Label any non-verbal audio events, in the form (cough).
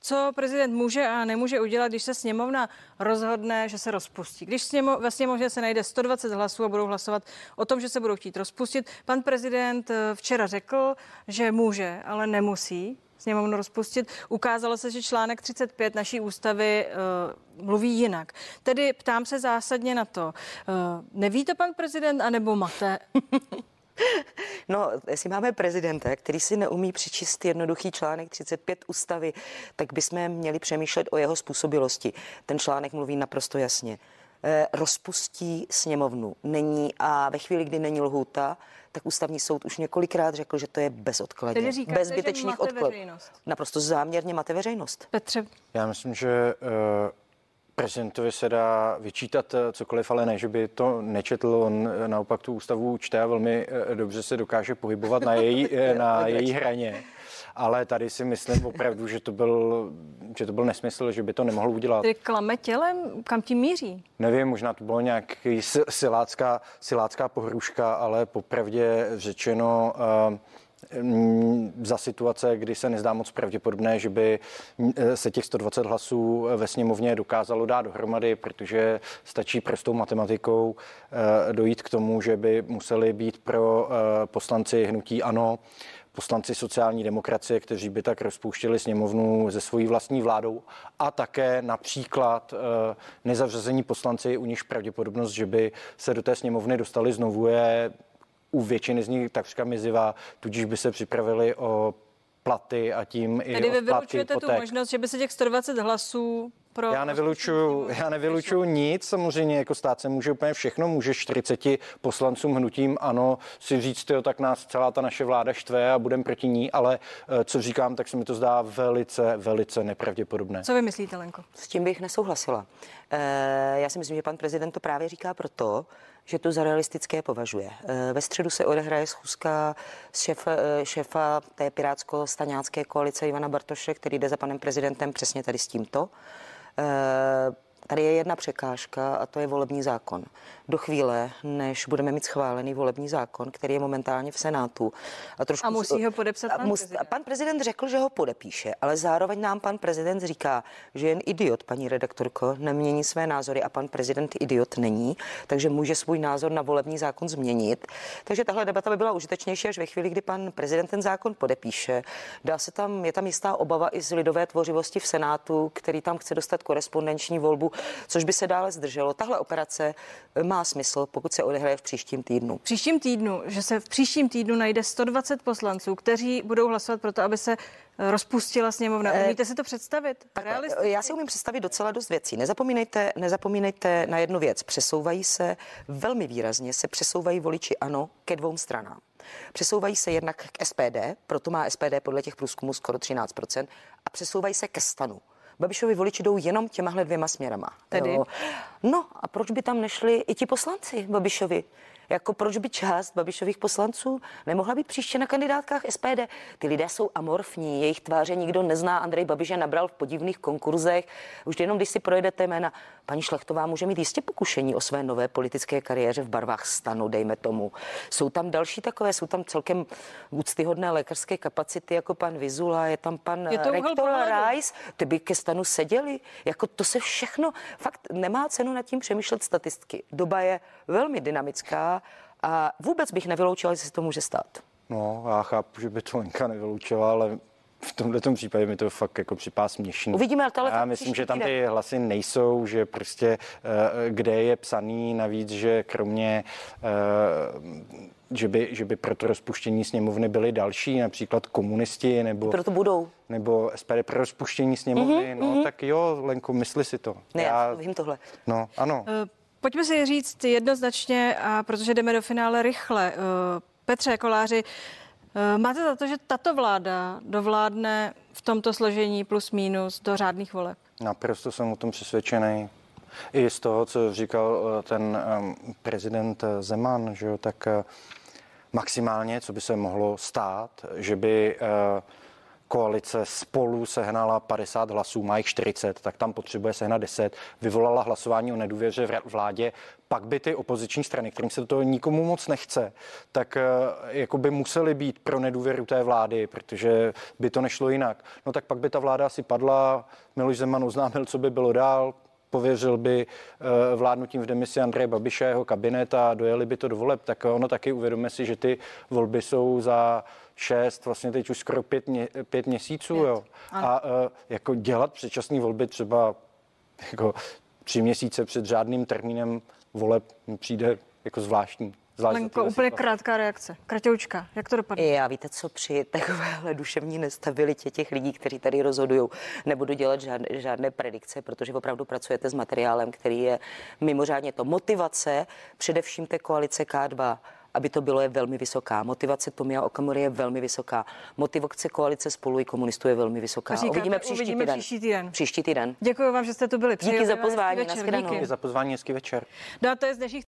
Co prezident může a nemůže udělat, když se sněmovna rozhodne, že se rozpustí? Když sněmo, ve sněmovně se najde 120 hlasů a budou hlasovat o tom, že se budou chtít rozpustit, pan prezident eh, včera řekl, že může, ale nemusí sněmovnu rozpustit. Ukázalo se, že článek 35 naší ústavy uh, mluví jinak. Tedy ptám se zásadně na to. Uh, neví to pan prezident, anebo mate? (laughs) No, jestli máme prezidenta, který si neumí přečíst jednoduchý článek 35 ústavy, tak bychom měli přemýšlet o jeho způsobilosti. Ten článek mluví naprosto jasně. Eh, rozpustí sněmovnu. Není a ve chvíli, kdy není lhůta, tak ústavní soud už několikrát řekl, že to je bezodkladně. Tedy říkáte, bez zbytečných odkladů. Naprosto záměrně máte veřejnost. Petře. Já myslím, že uh, prezidentovi se dá vyčítat eh, cokoliv, ale ne, že by to nečetl. On naopak tu ústavu čte a velmi dobře se dokáže pohybovat na její, (laughs) na její hraně ale tady si myslím opravdu, že to byl, že to byl nesmysl, že by to nemohl udělat. Tedy klame tělem, kam tím míří? Nevím, možná to bylo nějaký silácká, silácká pohruška, ale popravdě řečeno, uh, za situace, kdy se nezdá moc pravděpodobné, že by eh, se těch 120 hlasů ve sněmovně dokázalo dát dohromady, protože stačí prostou matematikou eh, dojít k tomu, že by museli být pro poslanci hnutí ANO poslanci sociální demokracie, kteří by tak rozpouštěli sněmovnu ze svojí vlastní vládou a také například nezavřazení poslanci, u nichž pravděpodobnost, že by se do té sněmovny dostali znovu je u většiny z nich takřka mizivá, tudíž by se připravili o platy a tím Tedy i Tedy vy vylučujete tu možnost, že by se těch 120 hlasů pro... Já nevylučuju, já nevylučuju nic, samozřejmě jako stát se může úplně všechno, může 40 poslancům hnutím, ano, si říct, jo, tak nás celá ta naše vláda štve a budeme proti ní, ale eh, co říkám, tak se mi to zdá velice, velice nepravděpodobné. Co vy myslíte, Lenko? S tím bych nesouhlasila. E, já si myslím, že pan prezident to právě říká proto, že to za realistické považuje. E, ve středu se odehraje schůzka šéfa, šéfa té pirátsko-staňácké koalice Ivana Bartoše, který jde za panem prezidentem přesně tady s tímto. Tady je jedna překážka a to je volební zákon. Do chvíle, než budeme mít schválený volební zákon, který je momentálně v Senátu. A, trošku, a musí ho podepsat pan mus, prezident. Pan prezident řekl, že ho podepíše, ale zároveň nám pan prezident říká, že jen idiot, paní redaktorko, nemění své názory a pan prezident idiot není, takže může svůj názor na volební zákon změnit. Takže tahle debata by byla užitečnější až ve chvíli, kdy pan prezident ten zákon podepíše. Dá se tam, je tam jistá obava i z lidové tvořivosti v Senátu, který tam chce dostat korespondenční volbu což by se dále zdrželo. Tahle operace eh, má smysl, pokud se odehraje v příštím týdnu. V příštím týdnu, že se v příštím týdnu najde 120 poslanců, kteří budou hlasovat pro to, aby se eh, rozpustila sněmovna. Eh, Umíte si to představit? Tak, já si umím představit docela dost věcí. Nezapomínejte, nezapomínejte na jednu věc. Přesouvají se velmi výrazně, se přesouvají voliči ANO ke dvou stranám. Přesouvají se jednak k SPD, proto má SPD podle těch průzkumů skoro 13%, a přesouvají se ke stanu. Babišovi voliči jdou jenom těmahle dvěma směrama. Tedy? Jo. No a proč by tam nešli i ti poslanci Babišovi? Jako proč by část Babišových poslanců nemohla být příště na kandidátkách SPD? Ty lidé jsou amorfní, jejich tváře nikdo nezná. Andrej Babiš nabral v podivných konkurzech. Už jenom když si projedete jména, paní Šlechtová může mít jistě pokušení o své nové politické kariéře v barvách stanu, dejme tomu. Jsou tam další takové, jsou tam celkem úctyhodné lékařské kapacity, jako pan Vizula, je tam pan je to rektor Rice, ty by ke stanu seděli. Jako to se všechno, fakt nemá cenu nad tím přemýšlet statistiky. Doba je velmi dynamická a vůbec bych nevyloučila, že se to může stát. No, já chápu, že by to Lenka nevyloučila, ale v tomhle případě mi to fakt jako připadá směšný. Uvidíme, ale Já myslím, že tam ty hlasy nejsou, že prostě eh, kde je psaný navíc, že kromě eh, že by, že by pro to rozpuštění sněmovny byli další, například komunisti nebo... Proto budou. Nebo SPD pro rozpuštění sněmovny, mm-hmm, no mm-hmm. tak jo, Lenko, mysli si to. Ne, já vím tohle. No, ano. Uh, pojďme si říct jednoznačně, a protože jdeme do finále rychle. Uh, Petře Koláři, uh, máte za to, že tato vláda dovládne v tomto složení plus minus do řádných voleb? Naprosto jsem o tom přesvědčený. I z toho, co říkal ten um, prezident Zeman, že jo, tak maximálně, co by se mohlo stát, že by uh, koalice spolu sehnala 50 hlasů, má jich 40, tak tam potřebuje sehnat 10, vyvolala hlasování o nedůvěře v vládě, pak by ty opoziční strany, kterým se to nikomu moc nechce, tak eh, jako by museli být pro nedůvěru té vlády, protože by to nešlo jinak. No tak pak by ta vláda asi padla, Miloš Zeman oznámil, co by bylo dál, pověřil by eh, vládnutím v demisi Andreje Babiše jeho kabinet a dojeli by to do voleb, tak ono taky uvědomíme si, že ty volby jsou za šest, vlastně teď už skoro pět, mě, pět měsíců, pět. jo. A uh, jako dělat předčasné volby třeba jako tři měsíce před žádným termínem voleb přijde jako zvláštní. Lenko, úplně krátká reakce. Kratěučka, jak to dopadne? Já víte, co při takovéhle duševní nestabilitě těch lidí, kteří tady rozhodují, nebudu dělat žádné, žádné predikce, protože opravdu pracujete s materiálem, který je mimořádně to motivace, především té koalice K2 aby to bylo, je velmi vysoká. Motivace Tomia Okamury je velmi vysoká. Motivace koalice spolu i komunistů je velmi vysoká. Říkáte, uvidíme příští uvidíme týden. Příští týden. Příští týden. Děkuji vám, že jste tu byli. Díky za pozvání. Díky za pozvání, hezký večer. No a to je z dnešních